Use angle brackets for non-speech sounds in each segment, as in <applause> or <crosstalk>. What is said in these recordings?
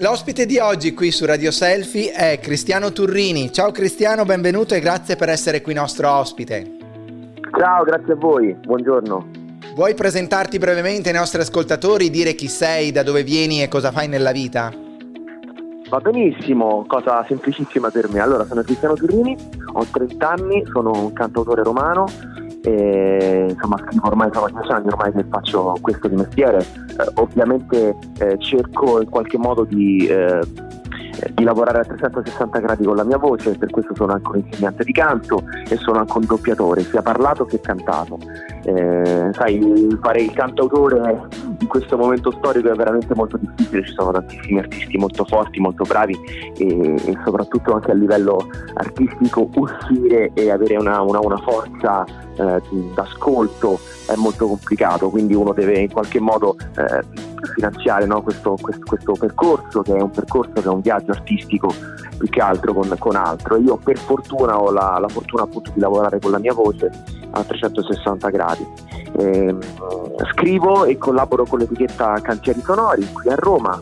L'ospite di oggi qui su Radio Selfie è Cristiano Turrini. Ciao Cristiano, benvenuto e grazie per essere qui nostro ospite. Ciao, grazie a voi, buongiorno. Vuoi presentarti brevemente ai nostri ascoltatori, dire chi sei, da dove vieni e cosa fai nella vita? Va benissimo, cosa semplicissima per me. Allora, sono Cristiano Turrini, ho 30 anni, sono un cantautore romano, e, insomma scrivo ormai sono 10 anni ormai che faccio questo di mestiere. Eh, ovviamente eh, cerco in qualche modo di eh, di lavorare a 360 gradi con la mia voce, per questo sono anche un insegnante di canto e sono anche un doppiatore, sia parlato che cantato. Eh, sai, fare il cantautore in questo momento storico è veramente molto difficile, ci sono tantissimi artisti molto forti, molto bravi e, e soprattutto anche a livello artistico uscire e avere una, una, una forza eh, d'ascolto è molto complicato, quindi uno deve in qualche modo eh, finanziare no, questo, questo, questo, percorso, che è un percorso che è un viaggio artistico più che altro con, con altro. Io per fortuna ho la, la, fortuna appunto di lavorare con la mia voce a 360 gradi. Eh, scrivo e collaboro con l'etichetta Cantieri Sonori qui a Roma.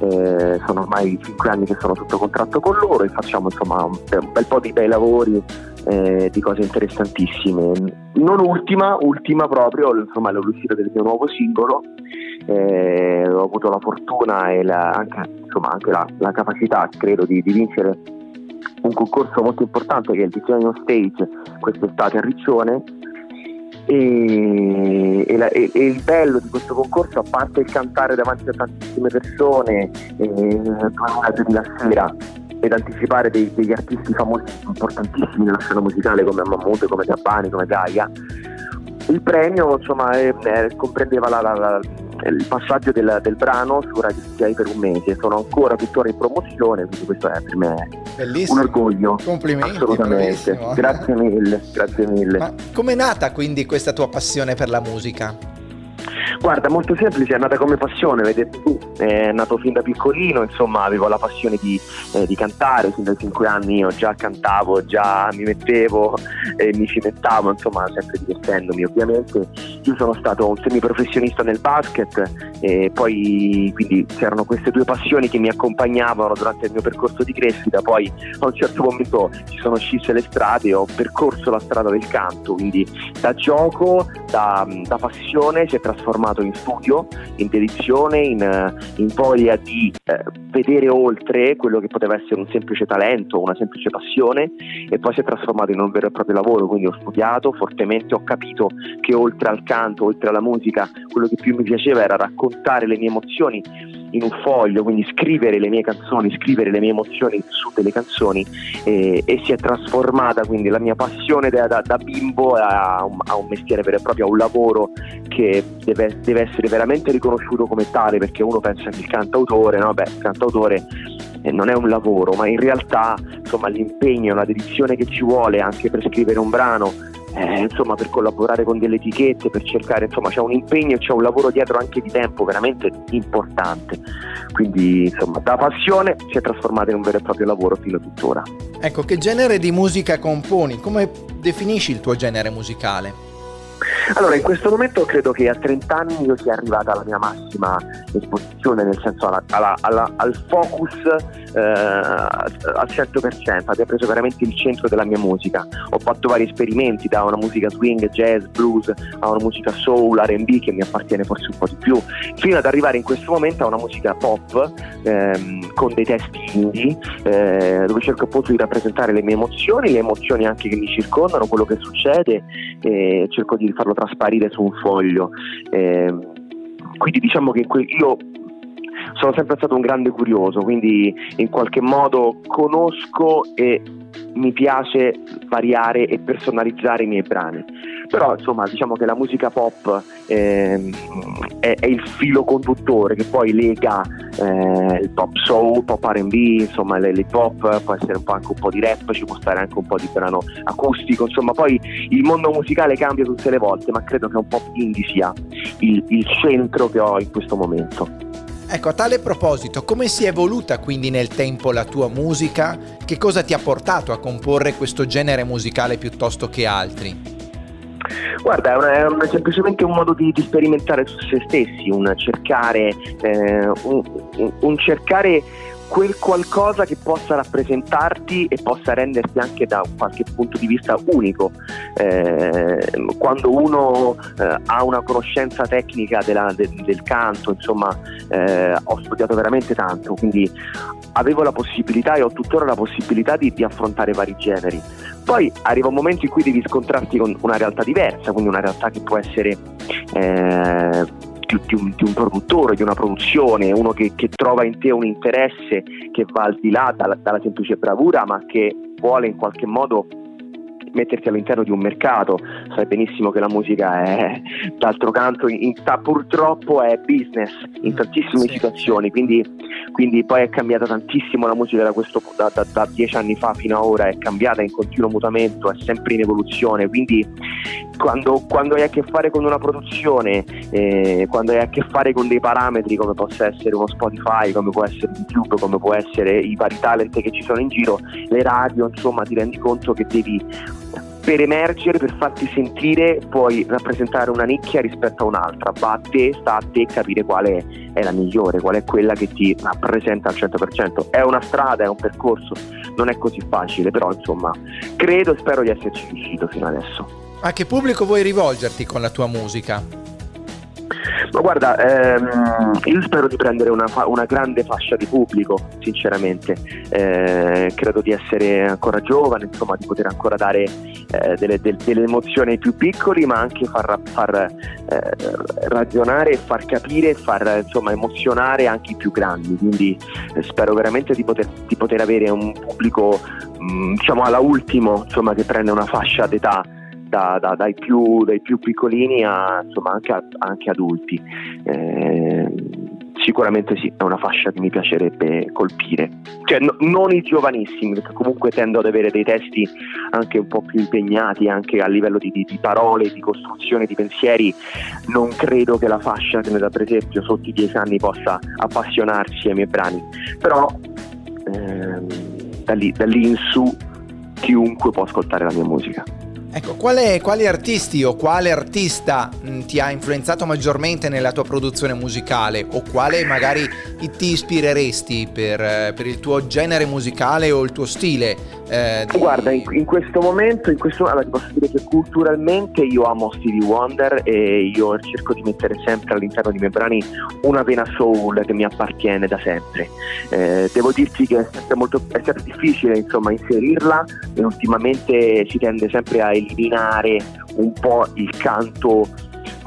Eh, sono ormai 5 anni che sono sotto contratto con loro e facciamo insomma un, un bel po' di bei lavori eh, di cose interessantissime. Non ultima, ultima proprio, insomma, l'uscita del mio nuovo singolo. Eh, ho avuto la fortuna e la, anche, insomma, anche la, la, capacità, credo, di, di, vincere un concorso molto importante che è il Design Stage quest'estate a Riccione. E, e, la, e, il bello di questo concorso, a parte il cantare davanti a tantissime persone, eh, 2000 sera, ed anticipare dei, degli artisti famosi importantissimi nella scena musicale come Mammut, come Gabbani, come Gaia. Il premio insomma, è, è, comprendeva la, la, la, il passaggio del, del, brano su Radio CTI per un mese, sono ancora tuttora in promozione, quindi questo è per me Bellissimo. un orgoglio. Complimenti. Assolutamente. Grazie mille, grazie mille. Ma com'è nata quindi questa tua passione per la musica? Guarda, molto semplice, è nata come passione, vedete tu, è nato fin da piccolino, insomma avevo la passione di, eh, di cantare, fin dai 5 anni io già cantavo, già mi mettevo e mi cimentavo, insomma sempre divertendomi ovviamente. Io sono stato un semiprofessionista nel basket e poi quindi c'erano queste due passioni che mi accompagnavano durante il mio percorso di crescita, poi a un certo momento ci sono scisse le strade ho percorso la strada del canto, quindi da gioco, da, da passione si è trasformato trasformato in studio, in dedizione, in, eh, in voglia di eh, vedere oltre quello che poteva essere un semplice talento, una semplice passione e poi si è trasformato in un vero e proprio lavoro, quindi ho studiato fortemente, ho capito che oltre al canto, oltre alla musica, quello che più mi piaceva era raccontare le mie emozioni in un foglio, quindi scrivere le mie canzoni, scrivere le mie emozioni su delle canzoni e, e si è trasformata quindi la mia passione da, da, da bimbo a un, a un, mestiere vero e proprio, a un lavoro che deve, deve, essere veramente riconosciuto come tale perché uno pensa che il cantautore, no? Beh, il cantautore eh, non è un lavoro, ma in realtà insomma, l'impegno, la dedizione che ci vuole anche per scrivere un brano eh, insomma, per collaborare con delle etichette, per cercare, insomma, c'è un impegno e c'è un lavoro dietro anche di tempo veramente importante. Quindi, insomma, da passione si è trasformata in un vero e proprio lavoro fino a tuttora. Ecco, che genere di musica componi? Come definisci il tuo genere musicale? Allora, in questo momento credo che a 30 anni io sia arrivata alla mia massima esposizione, nel senso alla, alla, alla, al focus eh, al 100%, abbia preso veramente il centro della mia musica. Ho fatto vari esperimenti da una musica swing, jazz, blues, a una musica soul, RB che mi appartiene forse un po' di più, fino ad arrivare in questo momento a una musica pop ehm, con dei testi indie, eh, dove cerco appunto di rappresentare le mie emozioni, le emozioni anche che mi circondano, quello che succede, e cerco di farlo trasparire su un foglio. Eh, quindi diciamo che io sono sempre stato un grande curioso, quindi in qualche modo conosco e mi piace variare e personalizzare i miei brani. Però insomma diciamo che la musica pop eh, è, è, il filo conduttore che poi lega eh, il pop soul, pop RB, insomma l'hip hop, può essere un po' anche un po' di rap, ci può stare anche un po' di brano acustico, insomma poi il mondo musicale cambia tutte le volte, ma credo che un pop indie sia il, il centro che ho in questo momento. Ecco, a tale proposito, come si è evoluta quindi nel tempo la tua musica? Che cosa ti ha portato a comporre questo genere musicale piuttosto che altri? Guarda, è, una, è una, semplicemente un modo di, di, sperimentare su se stessi, un cercare, eh, un, un cercare quel qualcosa che possa rappresentarti e possa renderti anche da qualche punto di vista unico. Eh, quando uno eh, ha una conoscenza tecnica della, de, del canto, insomma, eh, ho studiato veramente tanto, quindi avevo la possibilità e ho tuttora la possibilità di, di affrontare vari generi. Poi arriva un momento in cui devi scontrarti con una realtà diversa, quindi una realtà che può essere eh, di, di, un, di, un, produttore, di una produzione, uno che, che, trova in te un interesse che va al di là dalla, dalla semplice bravura, ma che vuole in qualche modo metterti all'interno di un mercato, sai benissimo che la musica è d'altro canto in, purtroppo è business in tantissime sì, situazioni, quindi, quindi, poi è cambiata tantissimo la musica da, questo, da, da, da, dieci anni fa fino ad ora, è cambiata in continuo mutamento, è sempre in evoluzione, quindi quando, quando hai a che fare con una produzione, eh, quando hai a che fare con dei parametri come possa essere uno Spotify, come può essere YouTube, come può essere i vari talent che ci sono in giro, le radio, insomma ti rendi conto che devi per emergere, per farti sentire, puoi rappresentare una nicchia rispetto a un'altra, va a te, sta a te capire quale è la migliore, qual è quella che ti rappresenta al 100%. È una strada, è un percorso, non è così facile, però insomma credo e spero di esserci riuscito fino adesso. A che pubblico vuoi rivolgerti con la tua musica? Ma guarda, ehm, io spero di prendere una, fa- una, grande fascia di pubblico, sinceramente. Eh, credo di essere ancora giovane, insomma, di poter ancora dare eh, delle, delle, delle, emozioni ai più piccoli, ma anche far, far eh, ragionare, far capire, far insomma, emozionare anche i più grandi. Quindi eh, spero veramente di poter, di poter avere un pubblico, mh, mm, diciamo, alla ultimo, insomma, che prende una fascia d'età da, da, dai, più, dai, più, piccolini a, insomma, anche, a, anche adulti. Eh, sicuramente sì, è una fascia che mi piacerebbe colpire. Cioè, no, non i giovanissimi, perché comunque tendo ad avere dei testi anche un po' più impegnati, anche a livello di, di, di parole, di costruzione, di pensieri. Non credo che la fascia che da per esempio sotto i 10 anni possa appassionarsi ai miei brani. Però ehm, da, lì, da lì in su chiunque può ascoltare la mia musica. Ecco, quale, quali artisti o quale artista ti ha influenzato maggiormente nella tua produzione musicale o quale magari ti ispireresti per, eh, per il tuo genere musicale o il tuo stile? Eh, di... Guarda, in, in, questo momento, in questo, allora, posso dire che culturalmente io amo Stevie Wonder e io cerco di mettere sempre all'interno dei miei brani una vena soul che mi appartiene da sempre. Eh, devo dirti che è sempre, molto, è sempre difficile insomma, inserirla e ultimamente si tende sempre a eliminare un po' il canto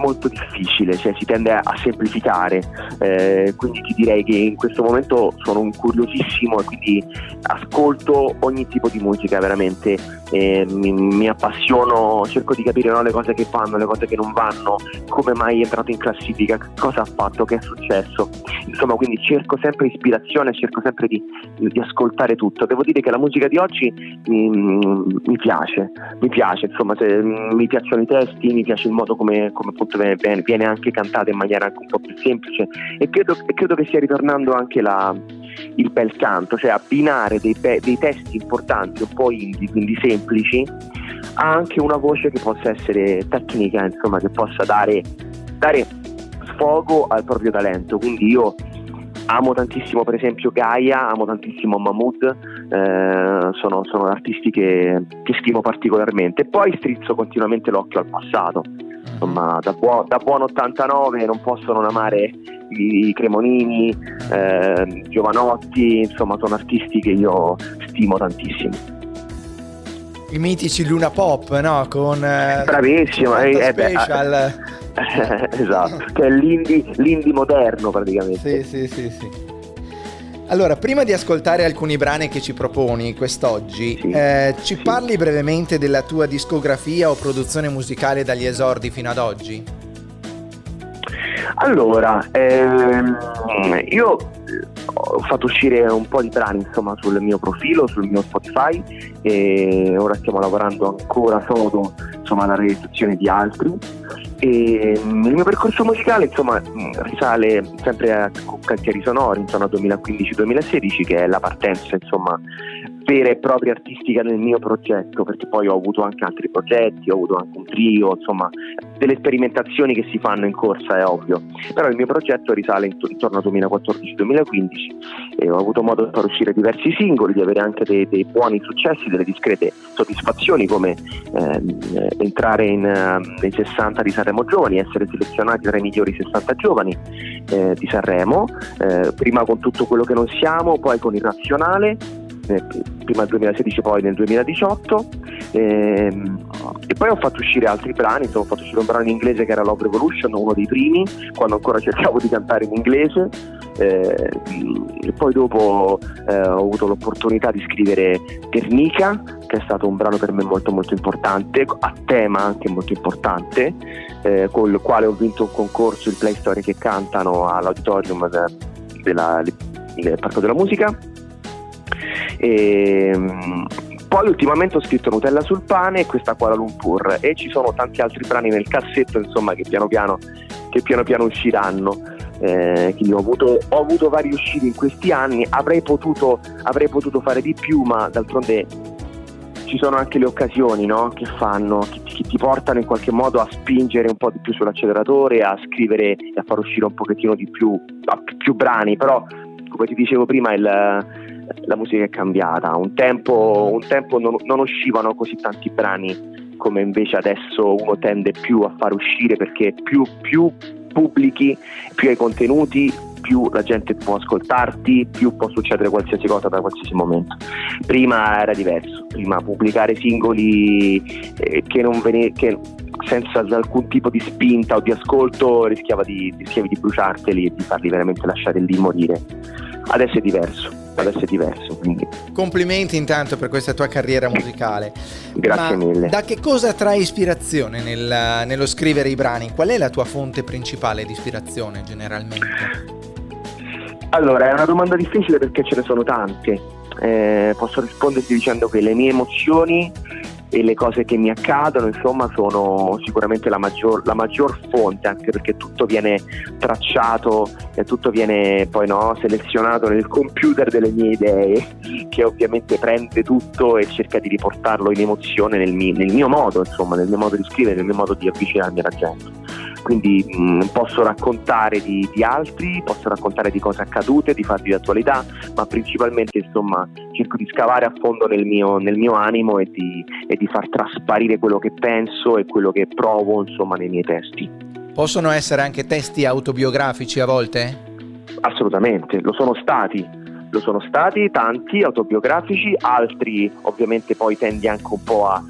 molto difficile, cioè si tende a semplificare, eh, quindi ti direi che in questo momento sono curiosissimo e quindi ascolto ogni tipo di musica veramente, mi, mi, appassiono, cerco di capire no, le cose che fanno, le cose che non vanno, come mai è entrato in classifica, cosa ha fatto, che è successo, insomma quindi cerco sempre ispirazione, cerco sempre di, di ascoltare tutto, devo dire che la musica di oggi mi, mi piace, mi piace, insomma se, mi piacciono i testi, mi piace il modo come, come appunto viene, viene, anche cantata in maniera anche un po' più semplice. E credo, credo che stia ritornando anche la, il bel canto, cioè abbinare dei, dei, testi importanti, un po' indie, quindi semplici, a anche una voce che possa essere tecnica, insomma, che possa dare, dare sfogo al proprio talento. Quindi io amo tantissimo per esempio Gaia, amo tantissimo Mahmood, eh, sono, sono, artisti che, che stimo particolarmente. Poi strizzo continuamente l'occhio al passato insomma da, buo- da buon 89 non posso non amare i Cremonini, eh, Giovanotti, insomma sono artisti che io stimo tantissimo. I mitici Luna Pop, no? Con eh, Bravissimo, eh, eh, special. Eh, <laughs> esatto, che è l'indie, l'indie moderno praticamente. Sì, sì, sì, sì. Allora, prima di ascoltare alcuni brani che ci proponi quest'oggi, sì, eh, ci parli brevemente della tua discografia o produzione musicale dagli esordi fino ad oggi? Allora, ehm, io ho fatto uscire un po' di brani insomma, sul mio profilo, sul mio Spotify e ora stiamo lavorando ancora sodo insomma, alla realizzazione di altri. E mm, il mio percorso musicale insomma mm, risale sempre a Cantieri Sonori al 2015-2016 che è la partenza insomma vera e propria artistica nel mio progetto, perché poi ho avuto anche altri progetti, ho avuto anche un trio, insomma, delle sperimentazioni che si fanno in corsa, è ovvio. Però il mio progetto risale intorno al 2014-2015 e ho avuto modo di far uscire diversi singoli, di avere anche dei, dei buoni successi, delle discrete soddisfazioni come ehm, entrare in, uh, nei 60 di Sanremo Giovani, essere selezionati tra i migliori 60 giovani eh, di Sanremo, eh, prima con tutto quello che non siamo, poi con il razionale prima nel 2016 poi nel 2018 ehm, e poi ho fatto uscire altri brani, ho fatto uscire un brano in inglese che era Love Revolution, uno dei primi, quando ancora cercavo di cantare in inglese. Eh, e poi dopo eh, ho avuto l'opportunità di scrivere Guernica che è stato un brano per me molto molto importante, a tema anche molto importante, eh, con il quale ho vinto un concorso, il Play Story che cantano all'auditorium della, del Parco della Musica e, ehm, poi ultimamente ho scritto Nutella sul pane e questa Kuala Lumpur e ci sono tanti altri brani nel cassetto insomma che piano piano, che piano, piano usciranno. Eh, quindi ho avuto, ho avuto vari usciti in questi anni, avrei potuto, avrei potuto fare di più ma d'altronde ci sono anche le occasioni no? che fanno, che, che, ti portano in qualche modo a spingere un po' di più sull'acceleratore, a scrivere e a far uscire un pochettino di più, più brani, però come ti dicevo prima il, la musica è cambiata. Un tempo, un tempo non, non, uscivano così tanti brani come invece adesso uno tende più a far uscire perché più, più pubblichi, più hai contenuti, più la gente può ascoltarti, più può succedere qualsiasi cosa da qualsiasi momento. Prima era diverso, prima pubblicare singoli eh, che vene, che senza alcun tipo di spinta o di ascolto rischiava di, rischiavi di bruciarteli e di farli veramente lasciare lì morire. Adesso è diverso adesso è diverso. Quindi. Complimenti intanto per questa tua carriera musicale. Grazie Ma mille. Da che cosa trae ispirazione nel, nello scrivere i brani? Qual è la tua fonte principale di ispirazione generalmente? Allora, è una domanda difficile perché ce ne sono tante. Eh, posso risponderti dicendo che le mie emozioni e le cose che mi accadono insomma sono sicuramente la maggior, la maggior fonte anche perché tutto viene tracciato e tutto viene poi no, selezionato nel computer delle mie idee che ovviamente prende tutto e cerca di riportarlo in emozione nel mio, nel mio modo insomma nel mio modo di scrivere nel mio modo di avvicinarmi alla gente quindi mh, mm, posso raccontare di, di, altri, posso raccontare di cose accadute, di fatti di attualità, ma principalmente insomma cerco di scavare a fondo nel mio, nel mio animo e di, e di, far trasparire quello che penso e quello che provo insomma nei miei testi. Possono essere anche testi autobiografici a volte? Assolutamente, lo sono stati. Lo sono stati tanti autobiografici, altri ovviamente poi tendi anche un po' a,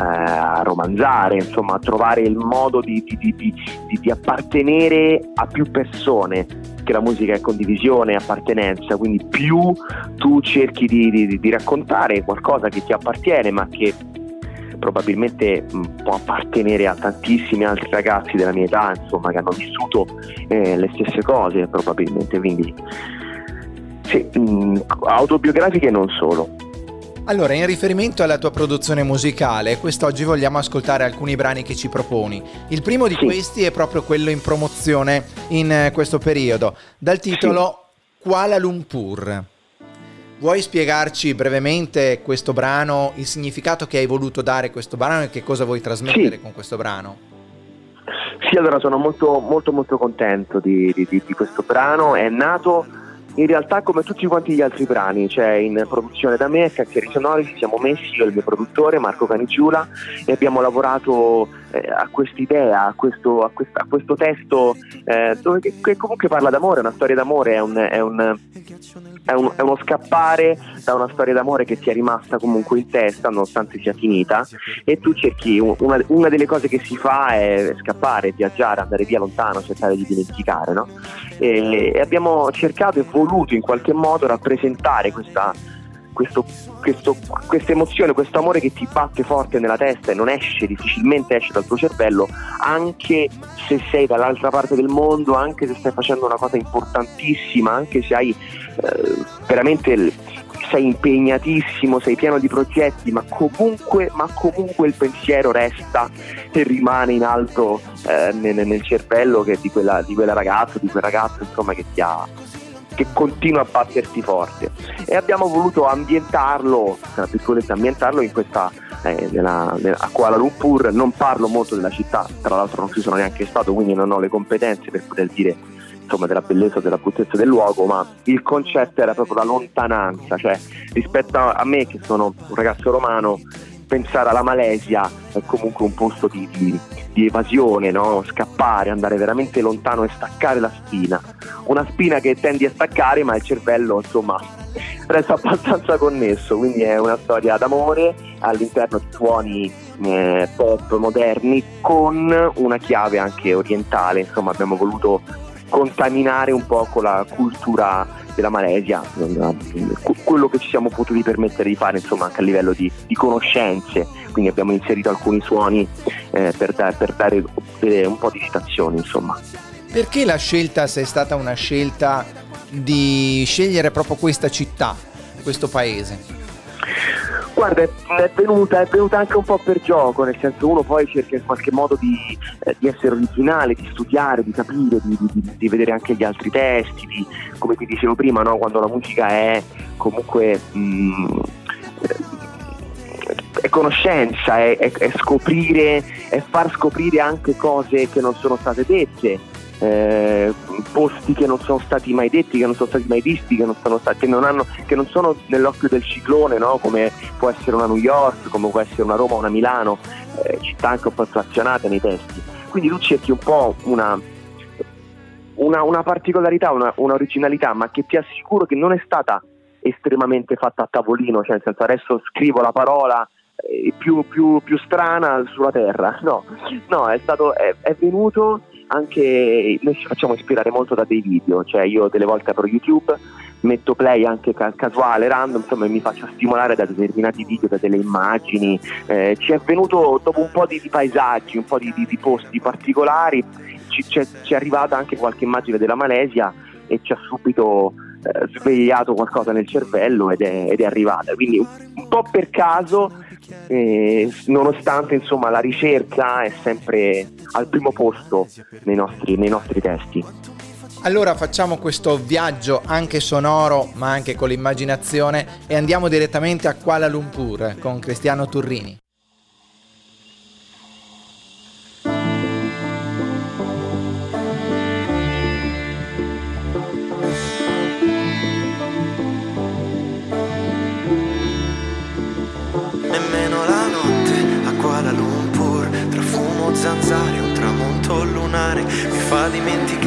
a romanzare, insomma a trovare il modo di, di, di, di, appartenere a più persone, che la musica è condivisione, appartenenza, quindi più tu cerchi di, raccontare qualcosa che ti appartiene ma che probabilmente può appartenere a tantissimi altri ragazzi della mia età, insomma, che hanno vissuto eh, le stesse cose probabilmente, quindi sì, mh, autobiografiche non solo. Allora, in riferimento alla tua produzione musicale, quest'oggi vogliamo ascoltare alcuni brani che ci proponi. Il primo di sì. questi è proprio quello in promozione in eh, questo periodo, dal titolo sì. Kuala Lumpur. Vuoi spiegarci brevemente questo brano, il significato che hai voluto dare a questo brano e che cosa vuoi trasmettere sì. con questo brano? Sì, allora sono molto molto molto contento di, di, di questo brano, è nato in realtà come tutti quanti gli altri brani, cioè in produzione da me, Cacchieri Sonori, ci siamo messi io e il mio produttore Marco Canigiula e abbiamo lavorato a quest'idea, a questo, a quest, a questo testo eh, dove, che, comunque parla d'amore, è una storia d'amore, è, un, è, un, è, un, è, uno scappare da una storia d'amore che ti è rimasta comunque in testa nonostante sia finita e tu cerchi, una, una delle cose che si fa è scappare, viaggiare, andare via lontano, cercare di dimenticare no? e, e abbiamo cercato e voluto in qualche modo rappresentare questa questo, questo, questa emozione, questo amore che ti batte forte nella testa e non esce, difficilmente esce dal tuo cervello, anche se sei dall'altra parte del mondo, anche se stai facendo una cosa importantissima, anche se hai eh, veramente sei impegnatissimo, sei pieno di progetti, ma comunque, ma comunque il pensiero resta e rimane in alto eh, nel, nel, cervello di quella, di quella ragazza, di quel ragazzo insomma, che ti ha che continua a battersi forte. E abbiamo voluto ambientarlo, tra virgolette ambientarlo in questa eh, nella, nella, a Kuala Lumpur, non parlo molto della città, tra l'altro non ci sono neanche stato, quindi non ho le competenze per poter dire insomma, della bellezza, della bruttezza del luogo, ma il concetto era proprio la lontananza, cioè rispetto a me che sono un ragazzo romano, pensare alla Malesia è comunque un posto di, di, di evasione, no? scappare, andare veramente lontano e staccare la spina. Una spina che tendi a staccare, ma il cervello insomma resta abbastanza connesso, quindi è una storia d'amore all'interno di suoni eh, pop moderni con una chiave anche orientale, insomma abbiamo voluto contaminare un po' con la cultura della Malesia, quello che ci siamo potuti permettere di fare insomma anche a livello di, di conoscenze, quindi abbiamo inserito alcuni suoni eh, per, da, per, dare un po' di citazioni insomma. Perché la scelta, se è stata una scelta di scegliere proprio questa città, questo paese? Guarda, è venuta, è venuta, anche un po' per gioco, nel senso uno poi cerca in qualche modo di, eh, di essere originale, di studiare, di capire, di, di, di, vedere anche gli altri testi, come ti dicevo prima, no? quando la musica è comunque mh, mm, è conoscenza, è, è, è scoprire, è far scoprire anche cose che non sono state dette eh, posti che non sono stati mai detti, che non sono stati mai visti, che non, stati, che non, hanno, che non sono nell'occhio del ciclone, no? come può essere una New York, come può essere una Roma una Milano, eh, città anche un po' inflazionate nei testi. Quindi tu cerchi un po' una, una, una particolarità, una, una, ma che ti assicuro che non è stata estremamente fatta a tavolino, cioè nel senso adesso scrivo la parola eh, più, più, più, strana sulla terra, <laughs> no, no è, stato, è, è venuto anche noi ci facciamo ispirare molto da dei video, cioè io delle volte apro YouTube, metto play anche casuale, random, insomma mi faccio stimolare da determinati video, da delle immagini, eh, ci è venuto dopo un po' di, di paesaggi, un po' di, di, di posti particolari, ci, ci, è, ci, è, arrivata anche qualche immagine della Malesia e ci ha subito eh, svegliato qualcosa nel cervello ed è, ed è arrivata, quindi un, un po' per caso eh, nonostante insomma, la ricerca è sempre al primo posto nei nostri, nei nostri testi. Allora facciamo questo viaggio anche sonoro ma anche con l'immaginazione e andiamo direttamente a Kuala Lumpur con Cristiano Turrini.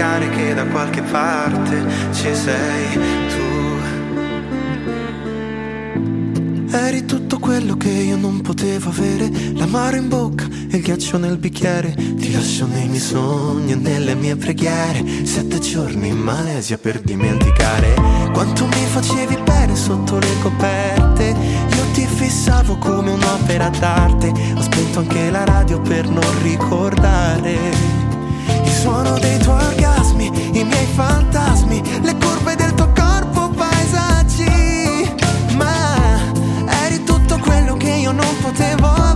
Dimenticare che da qualche parte ci sei tu. Eri tutto quello che io non potevo avere, l'amaro in bocca e il ghiaccio nel bicchiere. Ti lascio nei miei sogni e nelle mie preghiere. Sette giorni in Malesia per dimenticare quanto mi facevi bene sotto le coperte. Io ti fissavo come un'opera d'arte. Ho spento anche la radio per non ricordare il suono dei tuoi orgasmi, i miei fantasmi, le curve del tuo corpo, paesaggi. Ma eri tutto quello che io non potevo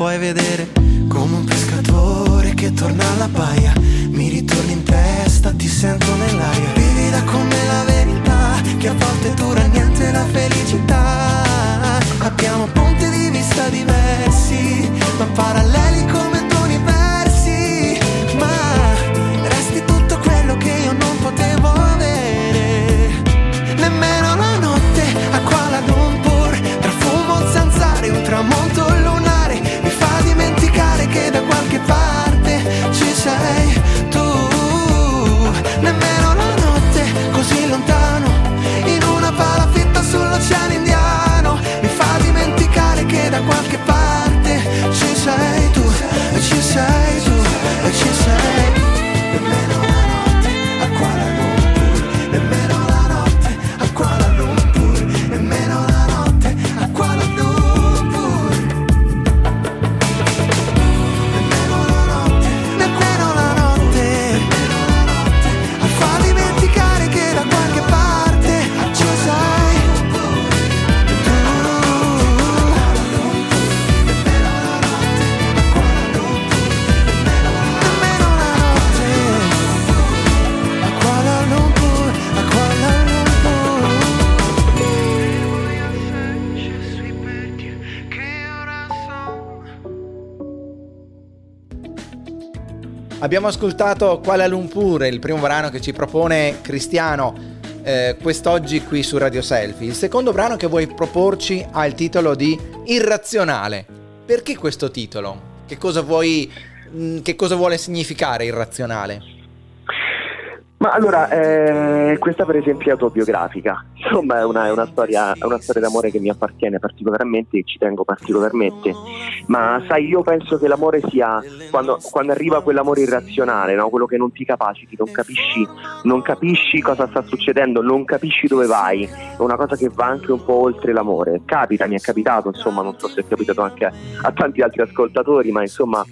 puoi vedere Come un pescatore che torna alla baia. Mi ritorni in testa, ti sento nell'aria. Vivida come la verità Che a volte dura niente la felicità. Abbiamo punti di vista diversi Ma paralleli come due universi. Ma resti tutto quello che io non potevo avere. Nemmeno la notte a Kuala Lumpur Tra fumo, zanzare, un tramonto sei tu. Nemmeno la notte così lontano In una palafitta sull'oceano indiano. Mi fa dimenticare che da qualche parte Ci sei tu, ci sei tu, ci sei tu Abbiamo ascoltato Kuala Lumpur, il primo brano che ci propone Cristiano eh, quest'oggi qui su Radio Selfie. Il secondo brano che vuoi proporci ha il titolo di Irrazionale. Perché questo titolo? Che cosa, vuoi, mh, che cosa vuole significare irrazionale? Ma allora, eh, questa per esempio è autobiografica, insomma è una, è, una storia, è una, storia, d'amore che mi appartiene particolarmente e ci tengo particolarmente, ma sai io penso che l'amore sia quando, quando arriva quell'amore irrazionale, no? quello che non ti capaciti, non capisci, non capisci cosa sta succedendo, non capisci dove vai, è una cosa che va anche un po' oltre l'amore, capita, mi è capitato, insomma non so se è capitato anche a, a tanti altri ascoltatori, ma insomma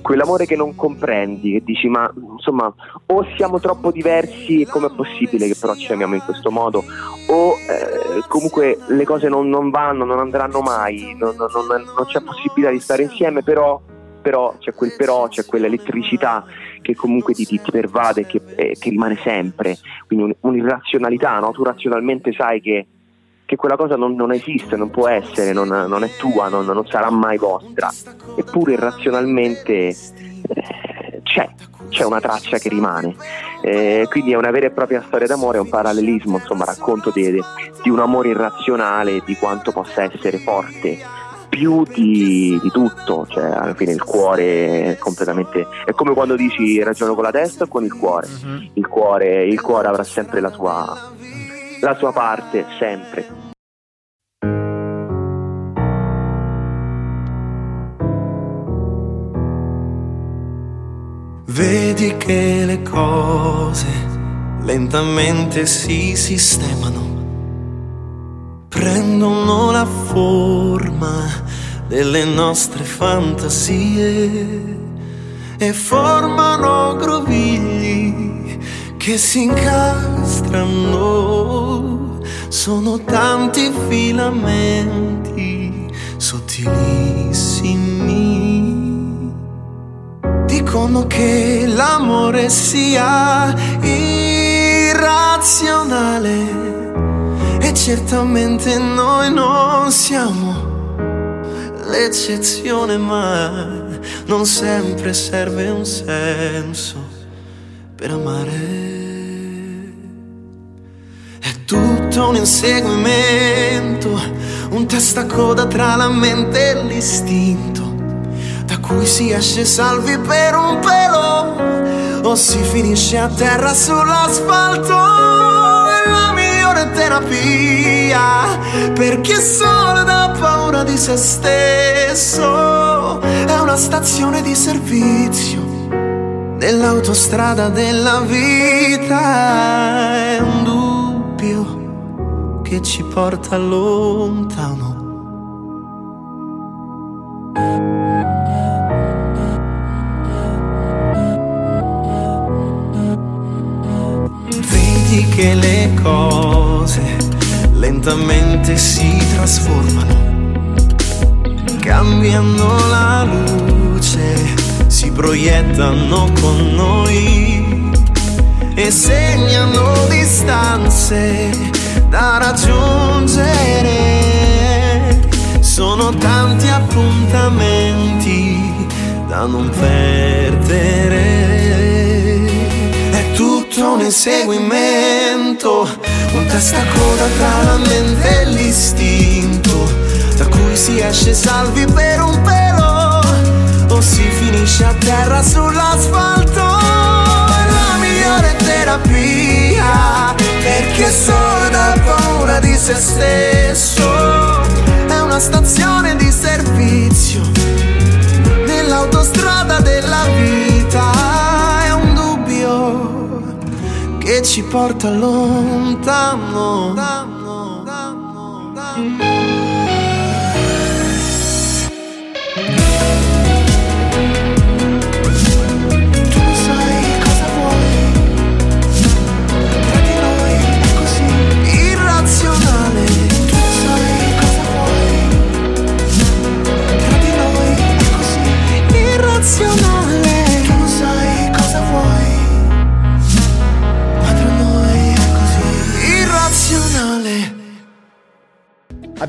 quell'amore che non comprendi, che dici ma insomma o siamo troppo diversi, diversi, com'è possibile che però ci amiamo in questo modo? O eh, comunque le cose non, non, vanno, non andranno mai, non, non, non c'è possibilità di stare insieme, però però c'è quel però, c'è quell'elettricità che comunque ti, ti, ti pervade e che, eh, che, rimane sempre, quindi un, un'irrazionalità, no? tu razionalmente sai che, che quella cosa non, non, esiste, non può essere, non, non è tua, non, sarà mai vostra, eppure irrazionalmente eh, c'è, c'è una traccia che rimane. Eh, quindi è una vera e propria storia d'amore, è un parallelismo, insomma, racconto di, di un amore irrazionale, di quanto possa essere forte più di, di, tutto, cioè alla fine il cuore è completamente è come quando dici ragiono con la testa o con il cuore. Uh-huh. Il cuore, il cuore avrà sempre la sua, la sua parte, sempre. Vedi che le cose lentamente si sistemano, prendono la forma delle nostre fantasie e formano grovigli che si incastrano. Sono tanti filamenti sottilissimi dicono che l'amore sia irrazionale e certamente noi non siamo l'eccezione, ma non sempre serve un senso per amare. È tutto un inseguimento, un testacoda tra la mente e l'istinto cui si esce salvi per un pelo o si finisce a terra sull'asfalto. È la migliore terapia per chi è solo da paura di se stesso. È una stazione di servizio nell'autostrada della vita. È un dubbio che ci porta lontano che le cose lentamente si trasformano, cambiando la luce, si proiettano con noi e segnano distanze da raggiungere. Sono tanti appuntamenti da non perdere tutto un inseguimento, un testacoda tra la mente e l'istinto, da cui si esce salvi per un pelo o si finisce a terra sull'asfalto. È la migliore terapia perché solo da paura di se stesso è una stazione di servizio nell'autostrada della vita che ci porta lontano.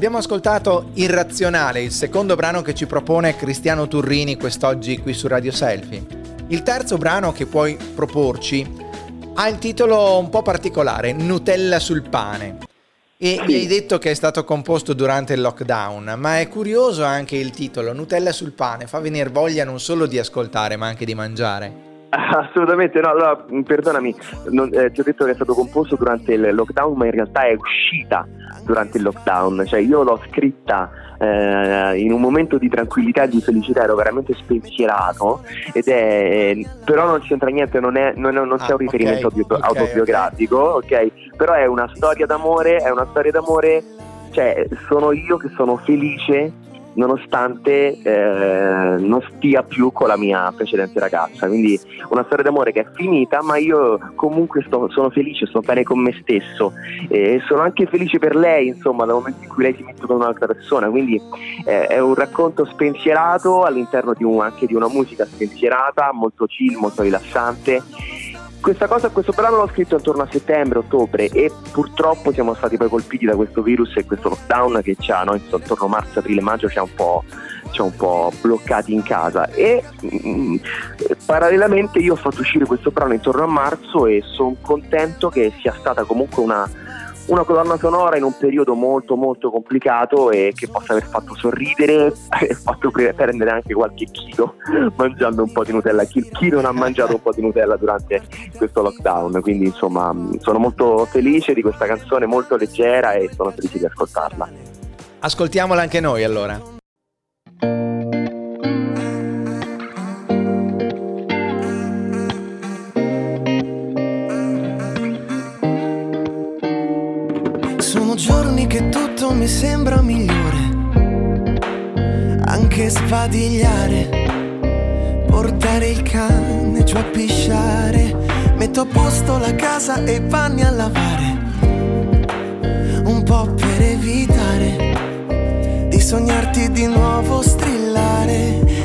Abbiamo ascoltato Irrazionale, il secondo brano che ci propone Cristiano Turrini quest'oggi qui su Radio Selfie. Il terzo brano che puoi proporci ha il titolo un po' particolare, Nutella sul pane. E mi hai detto che è stato composto durante il lockdown, ma è curioso anche il titolo, Nutella sul pane, fa venire voglia non solo di ascoltare ma anche di mangiare. <laughs> Assolutamente no, allora perdonami, non, eh, ti ho detto che è stato composto durante il lockdown, ma in realtà è uscita durante il lockdown, cioè io l'ho scritta eh, in un momento di tranquillità e di felicità, ero veramente spensierato ed è, però non c'entra niente, non, è, non, non c'è ah, un riferimento okay, auto, okay, autobiografico, okay. ok? Però è una storia d'amore, è una storia d'amore, cioè sono io che sono felice nonostante eh, non stia più con la mia precedente ragazza. Quindi una storia d'amore che è finita, ma io comunque sto, sono felice, sto bene con me stesso e sono anche felice per lei, insomma, dal momento in cui lei si mette con un'altra persona. Quindi eh, è un racconto spensierato all'interno di un, anche di una musica spensierata, molto chill, molto rilassante questa cosa, questo brano l'ho scritto intorno a settembre, ottobre e purtroppo siamo stati poi colpiti da questo virus e questo lockdown che ci ha, no, intorno a marzo, aprile, maggio ci ha un un po bloccati in casa. E mh, mm, parallelamente io ho fatto uscire questo brano intorno a marzo e sono contento che sia stata comunque una una colonna sonora in un periodo molto molto complicato e che possa aver fatto sorridere <laughs> e fatto prendere anche qualche chilo <laughs> mangiando un po' di Nutella. Chi, chi, non ha mangiato un po' di Nutella durante questo lockdown? Quindi insomma sono molto felice di questa canzone molto leggera e sono felice di ascoltarla. Ascoltiamola anche noi allora Sbadigliare, portare il cane giù a pisciare. Metto a posto la casa e i panni a lavare. Un po' per evitare di sognarti di nuovo strillare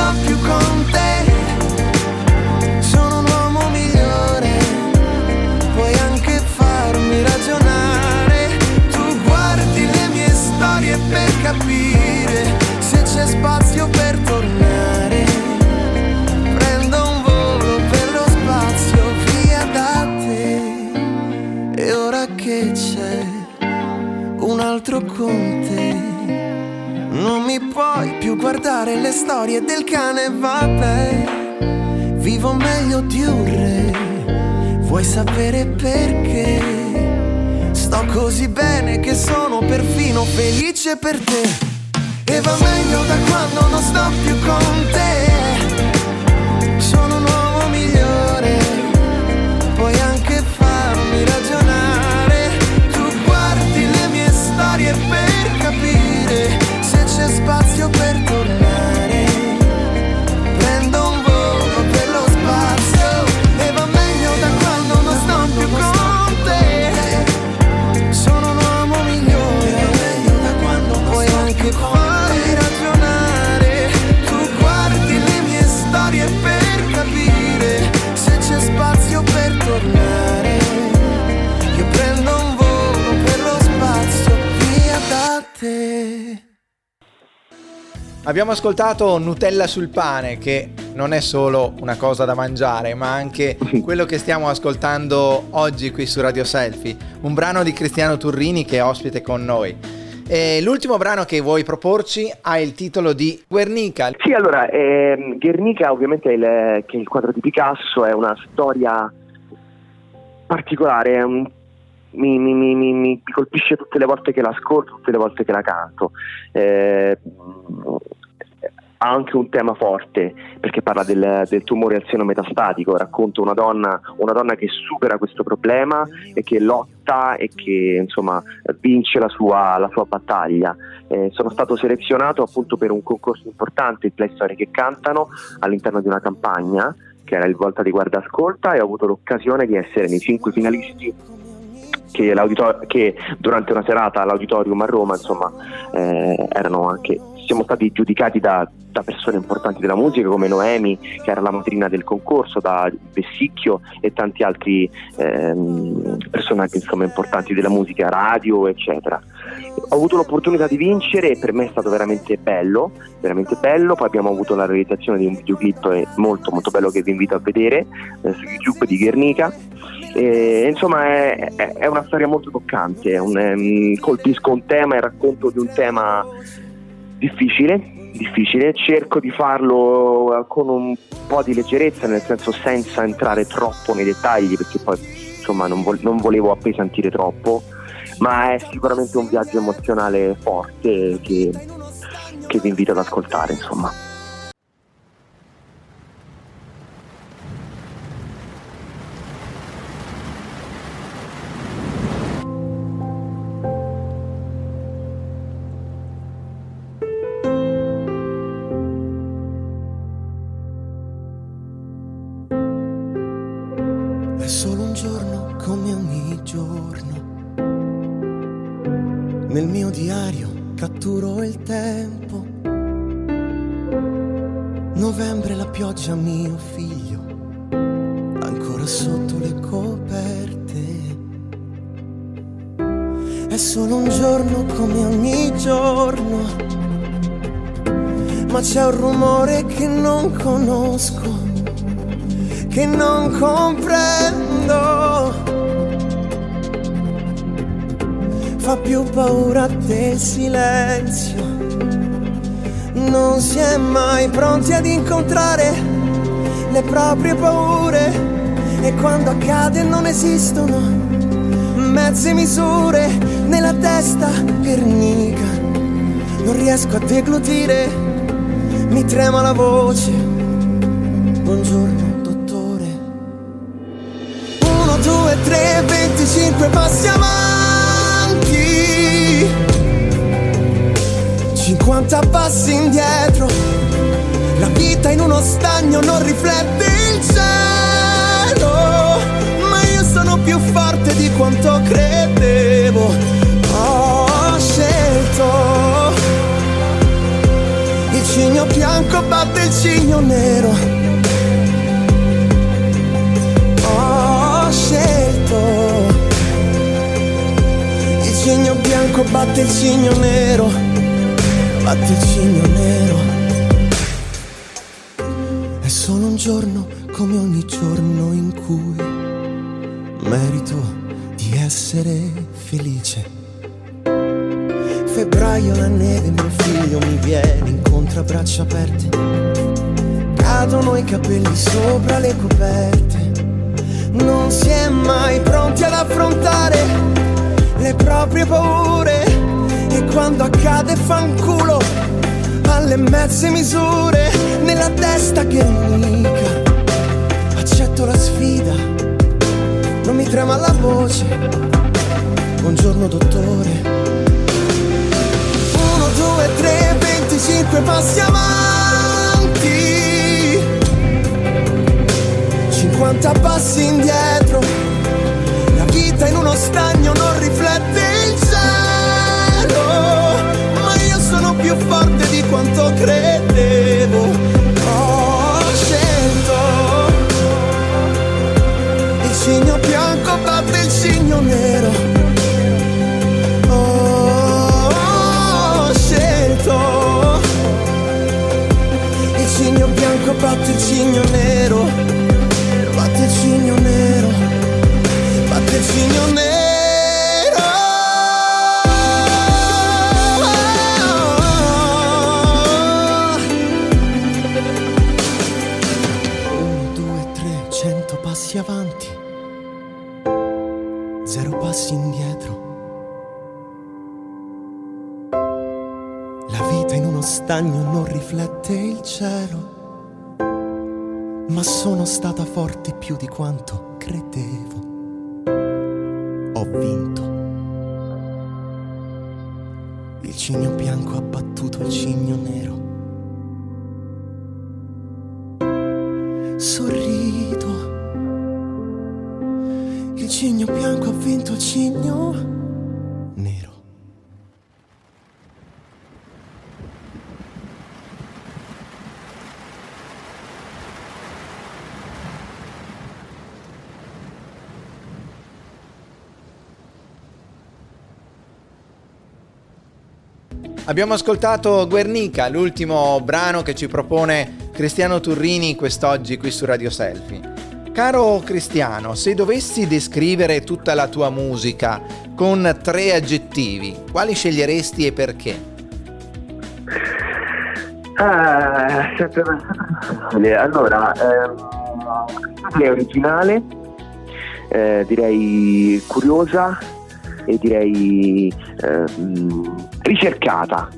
sto più con te capire se c'è spazio per tornare. Prendo un volo per lo spazio via da te. E ora che c'è un altro con te, non mi puoi più guardare le storie del cane, vabbè. Vivo meglio di un re, vuoi sapere perché? Sto così bene che sono perfino felice per te. E va meglio da quando non sto più con te. Abbiamo ascoltato Nutella sul pane, che non è solo una cosa da mangiare, ma anche <laughs> quello che stiamo ascoltando oggi qui su Radio Selfie, un brano di Cristiano Turrini che è ospite con noi. E l'ultimo brano che vuoi proporci ha il titolo di Guernica. Sì, allora, eh, Guernica ovviamente è il, che è il quadro di Picasso, è una storia particolare, è un mi, mi, mi, mi, colpisce tutte le volte che l'ascolto, tutte le volte che la canto. Eh, ha anche un tema forte perché parla del, del, tumore al seno metastatico, racconta una donna, una donna, che supera questo problema e che lotta e che insomma vince la sua, la sua battaglia. Eh, sono stato selezionato appunto per un concorso importante, il Play Storie che cantano all'interno di una campagna che era il Volta di Guarda Ascolta e ho avuto l'occasione di essere nei cinque finalisti che, che, durante una serata all'auditorium a Roma insomma eh, anche siamo stati giudicati da, da, persone importanti della musica come Noemi che era la madrina del concorso da Vessicchio e tanti altri ehm, personaggi insomma, importanti della musica radio eccetera ho avuto l'opportunità di vincere e per me è stato veramente bello veramente bello. Poi abbiamo avuto la realizzazione di un videoclip molto molto bello che vi invito a vedere eh, su YouTube di Guernica. E, insomma è, è, una storia molto toccante, un, um, colpisco un tema e racconto di un tema difficile, difficile, cerco di farlo eh, con un po' di leggerezza, nel senso senza entrare troppo nei dettagli perché poi insomma non, vo- non volevo appesantire troppo, ma è sicuramente un viaggio emozionale forte che, che vi invito ad ascoltare insomma. C'è un rumore che non conosco, che non comprendo. Fa più paura del silenzio. Non si è mai pronti ad incontrare le proprie paure e quando accade non esistono mezze misure nella testa pernica. Non riesco a deglutire mi trema la voce. Buongiorno dottore. Uno, due, tre, venticinque passi avanti. 50 passi indietro. La vita in uno stagno non riflette il cielo. Ma io sono più forte di quanto credevo. Cigno bianco batte il cigno nero. Ho scelto. Il cigno bianco batte il cigno nero. Batte il cigno nero. È solo un giorno come ogni giorno in cui merito di essere felice febbraio la neve mio figlio mi viene incontro a braccia aperte. Cadono i capelli sopra le coperte. Non si è mai pronti ad affrontare le proprie paure. E quando accade fanculo alle mezze misure. Nella testa che rinnica accetto la sfida. Non mi trema la voce. Buongiorno dottore. 2, 3, 25 passi avanti. 50 passi indietro. La vita in uno stagno non riflette il cielo. Ma io sono più forte di quanto credevo. Il cigno bianco batte il cigno nero batte il cigno nero, batte il cigno nero, batte il cigno nero. Uno, due, tre, cento passi avanti, zero passi indietro. La vita in uno stagno non riflette il cielo ma sono stata forte più di quanto credevo. Ho vinto. Il cigno bianco ha battuto il cigno nero. Sorrido. Il cigno bianco ha vinto il cigno nero. Abbiamo ascoltato Guernica, l'ultimo brano che ci propone Cristiano Turrini quest'oggi qui su Radio Selfie. Caro Cristiano, se dovessi descrivere tutta la tua musica con tre aggettivi, quali sceglieresti e perché? Ah, difficile. allora, ehm, direi originale, eh, direi curiosa e direi ehm, ricercata.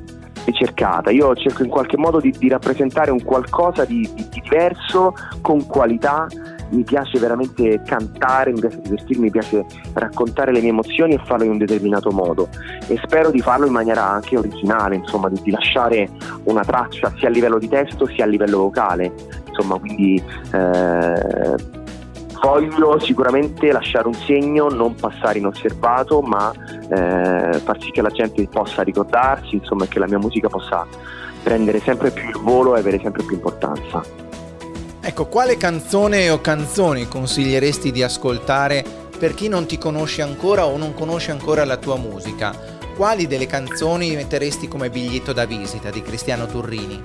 Ricercata. Io cerco in qualche modo di, di rappresentare un qualcosa di, di- di diverso, con qualità. Mi piace veramente cantare, mi piace divertirmi, mi piace raccontare le mie emozioni e farlo in un determinato modo. E spero di farlo in maniera anche originale, insomma, di, di lasciare una traccia sia a livello di testo sia a livello vocale. Insomma, quindi eh, voglio sicuramente lasciare un segno, non passare inosservato, ma eh, far sì che la gente possa ricordarsi, insomma, che la mia musica possa prendere sempre più il volo e avere sempre più importanza. Ecco, quale canzone o canzoni consiglieresti di ascoltare per chi non ti conosce ancora o non conosce ancora la tua musica? Quali delle canzoni metteresti come biglietto da visita di Cristiano Turrini?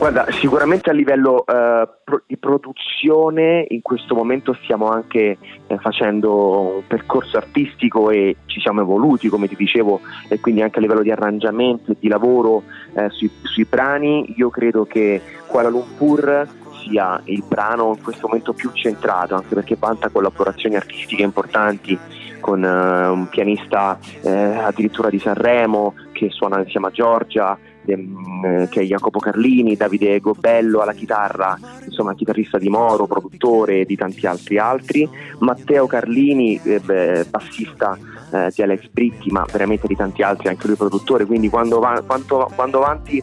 Guarda, sicuramente a livello eh, pro- di produzione in questo momento stiamo anche eh, facendo un percorso artistico e ci siamo evoluti, come ti dicevo, e quindi anche a livello di arrangiamento e di lavoro eh, sui, sui brani. Io credo che Kuala Lumpur sia il brano in questo momento più centrato, anche perché vanta collaborazioni artistiche importanti con eh, un pianista eh, addirittura di Sanremo che suona insieme a Giorgia, ehm, che è Jacopo Carlini, Davide Gobello alla chitarra, insomma chitarrista di Moro, produttore di tanti altri altri, Matteo Carlini, eh, bassista eh, di Alex Britti, ma veramente di tanti altri, anche lui produttore, quindi quando, va, quanto- quando avanti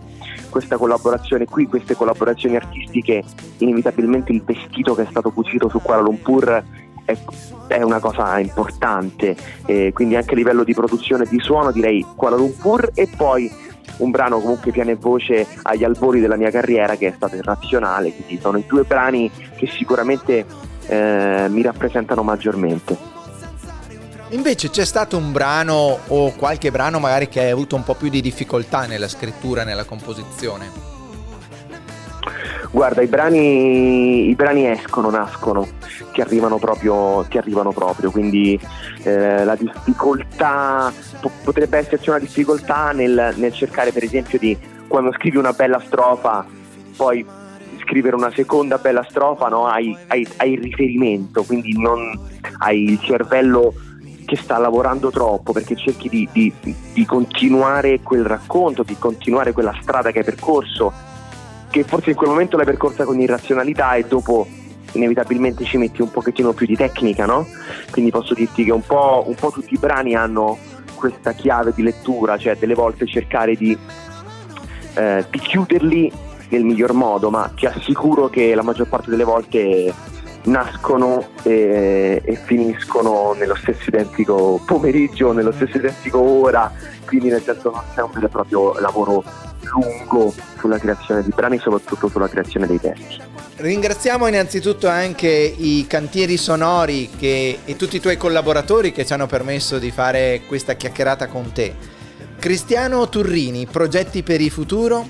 questa collaborazione qui, queste collaborazioni artistiche, inevitabilmente il vestito che è stato cucito su Kuala Lumpur è una cosa importante, eh, quindi anche a livello di produzione di suono direi Kuala Lumpur e poi un brano comunque piano e voce agli albori della mia carriera che è stato irrazionale, quindi sono i due brani che sicuramente eh, mi rappresentano maggiormente. Invece c'è stato un brano o qualche brano magari che hai avuto un po' più di difficoltà nella scrittura, nella composizione? Guarda, i brani, i brani escono, nascono, ti arrivano proprio, ti arrivano proprio quindi eh, la difficoltà, po- potrebbe esserci una difficoltà nel, nel cercare per esempio di, quando scrivi una bella strofa, poi scrivere una seconda bella strofa, no? hai, hai- hai il riferimento, quindi non hai il cervello che sta lavorando troppo perché cerchi di, di- di continuare quel racconto, di continuare quella strada che hai percorso, che forse in quel momento l'hai percorsa con irrazionalità e dopo inevitabilmente ci metti un pochettino più di tecnica, no? Quindi posso dirti che un po', un po' tutti i brani hanno questa chiave di lettura, cioè delle volte cercare di, eh, di chiuderli nel miglior modo, ma ti assicuro che la maggior parte delle volte nascono e, e finiscono nello stesso identico pomeriggio, nello stesso identico ora, quindi nel senso non c'è un vero e proprio lavoro lungo sulla creazione di brani, soprattutto sulla creazione dei testi. Ringraziamo innanzitutto anche i cantieri sonori che- e tutti i tuoi collaboratori che ci hanno permesso di fare questa chiacchierata con te. Cristiano Turrini, progetti per il futuro?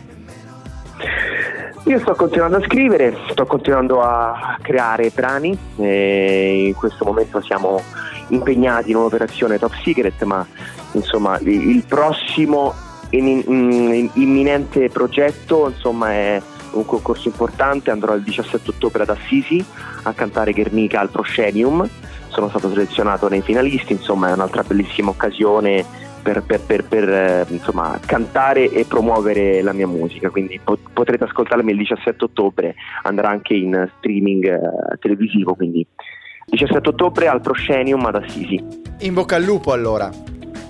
Io sto continuando a scrivere, sto continuando a creare brani in questo momento siamo impegnati in un'operazione top secret, ma insomma il prossimo imminente progetto insomma, è un concorso importante, andrò il 17 ottobre ad Assisi a cantare Guernica al Proscenium, sono stato selezionato nei finalisti, insomma è un'altra bellissima occasione per, per, per, per eh, insomma, cantare e promuovere la mia musica, quindi potrete ascoltarmi il 17 ottobre, andrà anche in streaming eh, televisivo, quindi 17 ottobre al Proscenium ad Assisi. In bocca al lupo allora.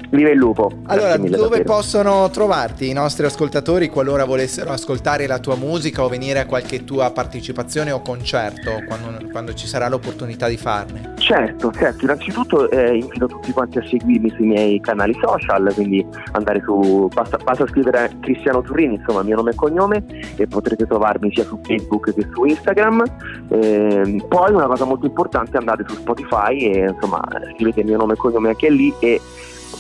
Viva il lupo. Allora, dove davvero. possono trovarti i nostri ascoltatori qualora volessero ascoltare la tua musica o venire a qualche tua partecipazione o concerto quando, quando ci sarà l'opportunità di farne? Certo, certo. Innanzitutto eh, invito tutti quanti a seguirmi sui miei canali social, quindi andare su, basta, basta scrivere Cristiano Turini, insomma, mio nome e cognome, e potrete trovarmi sia su Facebook che su Instagram. Eh, poi una cosa molto importante, andate su Spotify e insomma scrivete il mio nome e cognome anche lì e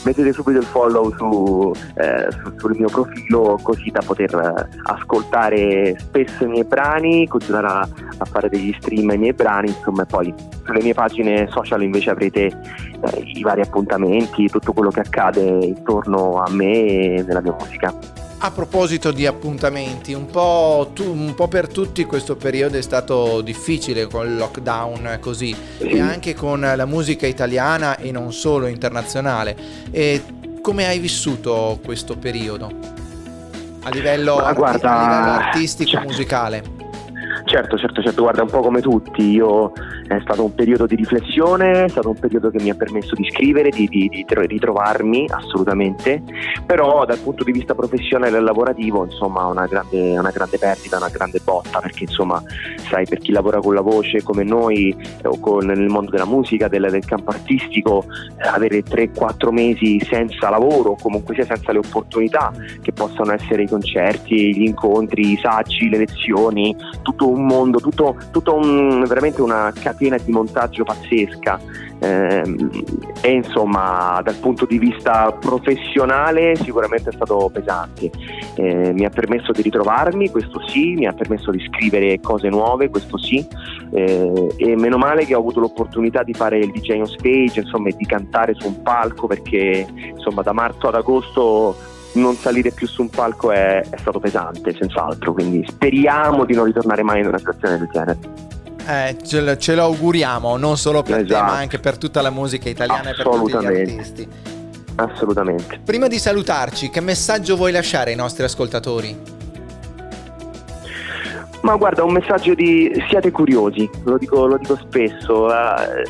mettete subito il follow su, eh, su, sul mio profilo così da poter ascoltare spesso i miei brani, continuare a, a, fare degli stream ai miei brani, insomma, e poi sulle mie pagine social invece avrete eh, i vari appuntamenti, tutto quello che accade intorno a me e nella mia musica. A proposito di appuntamenti, un po', tu, un po', per tutti questo periodo è stato difficile con il lockdown così e anche con la musica italiana e non solo internazionale. E come hai vissuto questo periodo? A livello, guarda, a livello artistico, cioè, musicale? Certo, certo, certo, guarda, un po' come tutti, io è stato un periodo di riflessione, è stato un periodo che mi ha permesso di scrivere, di, di, di ritrovarmi assolutamente, però dal punto di vista professionale e lavorativo, insomma, una grande, una grande perdita, una grande botta, perché insomma, sai, per chi lavora con la voce come noi o con, nel mondo della musica, del, del campo artistico, avere 3-4 mesi senza lavoro, comunque sia senza le opportunità che possano essere i concerti, gli incontri, i saggi, le lezioni, tutto un mondo, tutto, tutto un, veramente una catena di montaggio pazzesca eh, e insomma dal punto di vista professionale sicuramente è stato pesante. Eh, mi ha permesso di ritrovarmi, questo sì, mi ha permesso di scrivere cose nuove, questo sì, eh, e meno male che ho avuto l'opportunità di fare il DJ on stage, insomma, e di cantare su un palco perché insomma da marzo ad agosto non salire più su un palco è, è stato pesante, senz'altro, quindi speriamo di non ritornare mai in una situazione del genere. Eh, ce, lo, ce, lo auguriamo, non solo per esatto. te, ma anche per tutta la musica italiana e per tutti gli artisti. Assolutamente. Prima di salutarci, che messaggio vuoi lasciare ai nostri ascoltatori? Ma guarda, un messaggio di siate curiosi, lo dico, lo dico spesso, eh,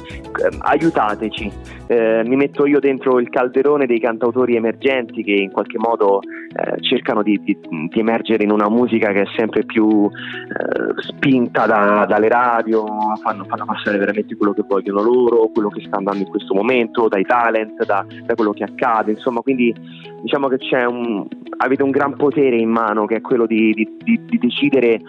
aiutateci. Eh, mi metto io dentro il calderone dei cantautori emergenti che in qualche modo eh, cercano di, di, di, emergere in una musica che è sempre più eh, spinta da, dalle radio, fanno, fanno, passare veramente quello che vogliono loro, quello che sta andando in questo momento, dai talent, da, da quello che accade, insomma, quindi diciamo che un, avete un gran potere in mano che è quello di, di decidere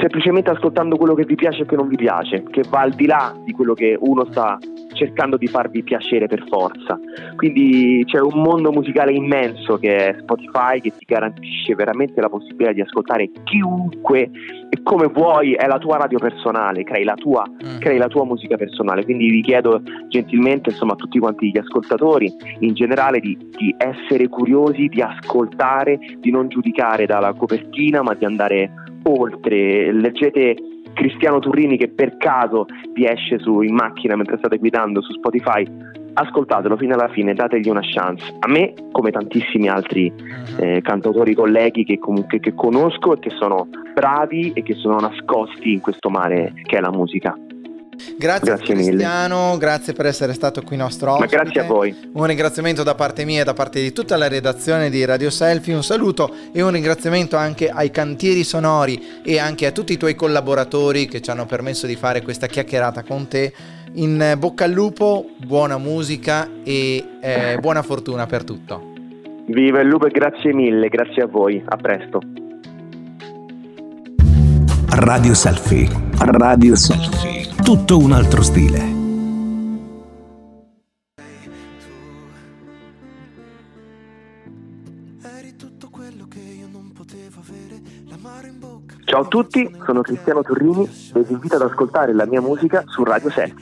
semplicemente ascoltando quello che vi piace e che non vi piace, che va al di là di quello che uno sta cercando di farvi piacere per forza. Quindi c'è un mondo musicale immenso che è Spotify che ti garantisce veramente la possibilità di ascoltare chiunque e come vuoi, è la tua radio personale, crei la tua, mm. crei la tua musica personale. Quindi vi chiedo gentilmente insomma, a tutti quanti gli ascoltatori in generale di, di essere curiosi, di ascoltare, di non giudicare dalla copertina ma di andare oltre, leggete Cristiano Turrini che per caso vi esce su, in macchina mentre state guidando su Spotify, ascoltatelo fino alla fine, dategli una chance. A me, come tantissimi altri mhm. eh, cantautori colleghi che comunque che conosco e che sono bravi e che sono nascosti in questo mare che è la musica. Grazie, grazie Cristiano, mille. grazie per essere stato qui nostro ospite. Ma grazie a voi. Un ringraziamento da parte mia e da parte di tutta la redazione di Radio Selfie, un saluto e un ringraziamento anche ai cantieri sonori e anche a tutti i tuoi collaboratori che ci hanno permesso di fare questa chiacchierata con te. In bocca al lupo, buona musica e eh, buona fortuna per tutto. Viva il lupo e grazie mille, grazie a voi, a presto. Radio Selfie. Radio Selfie tutto un altro stile. Ciao a tutti, sono Cristiano Turrini e vi invito ad ascoltare la mia musica su Radio 7.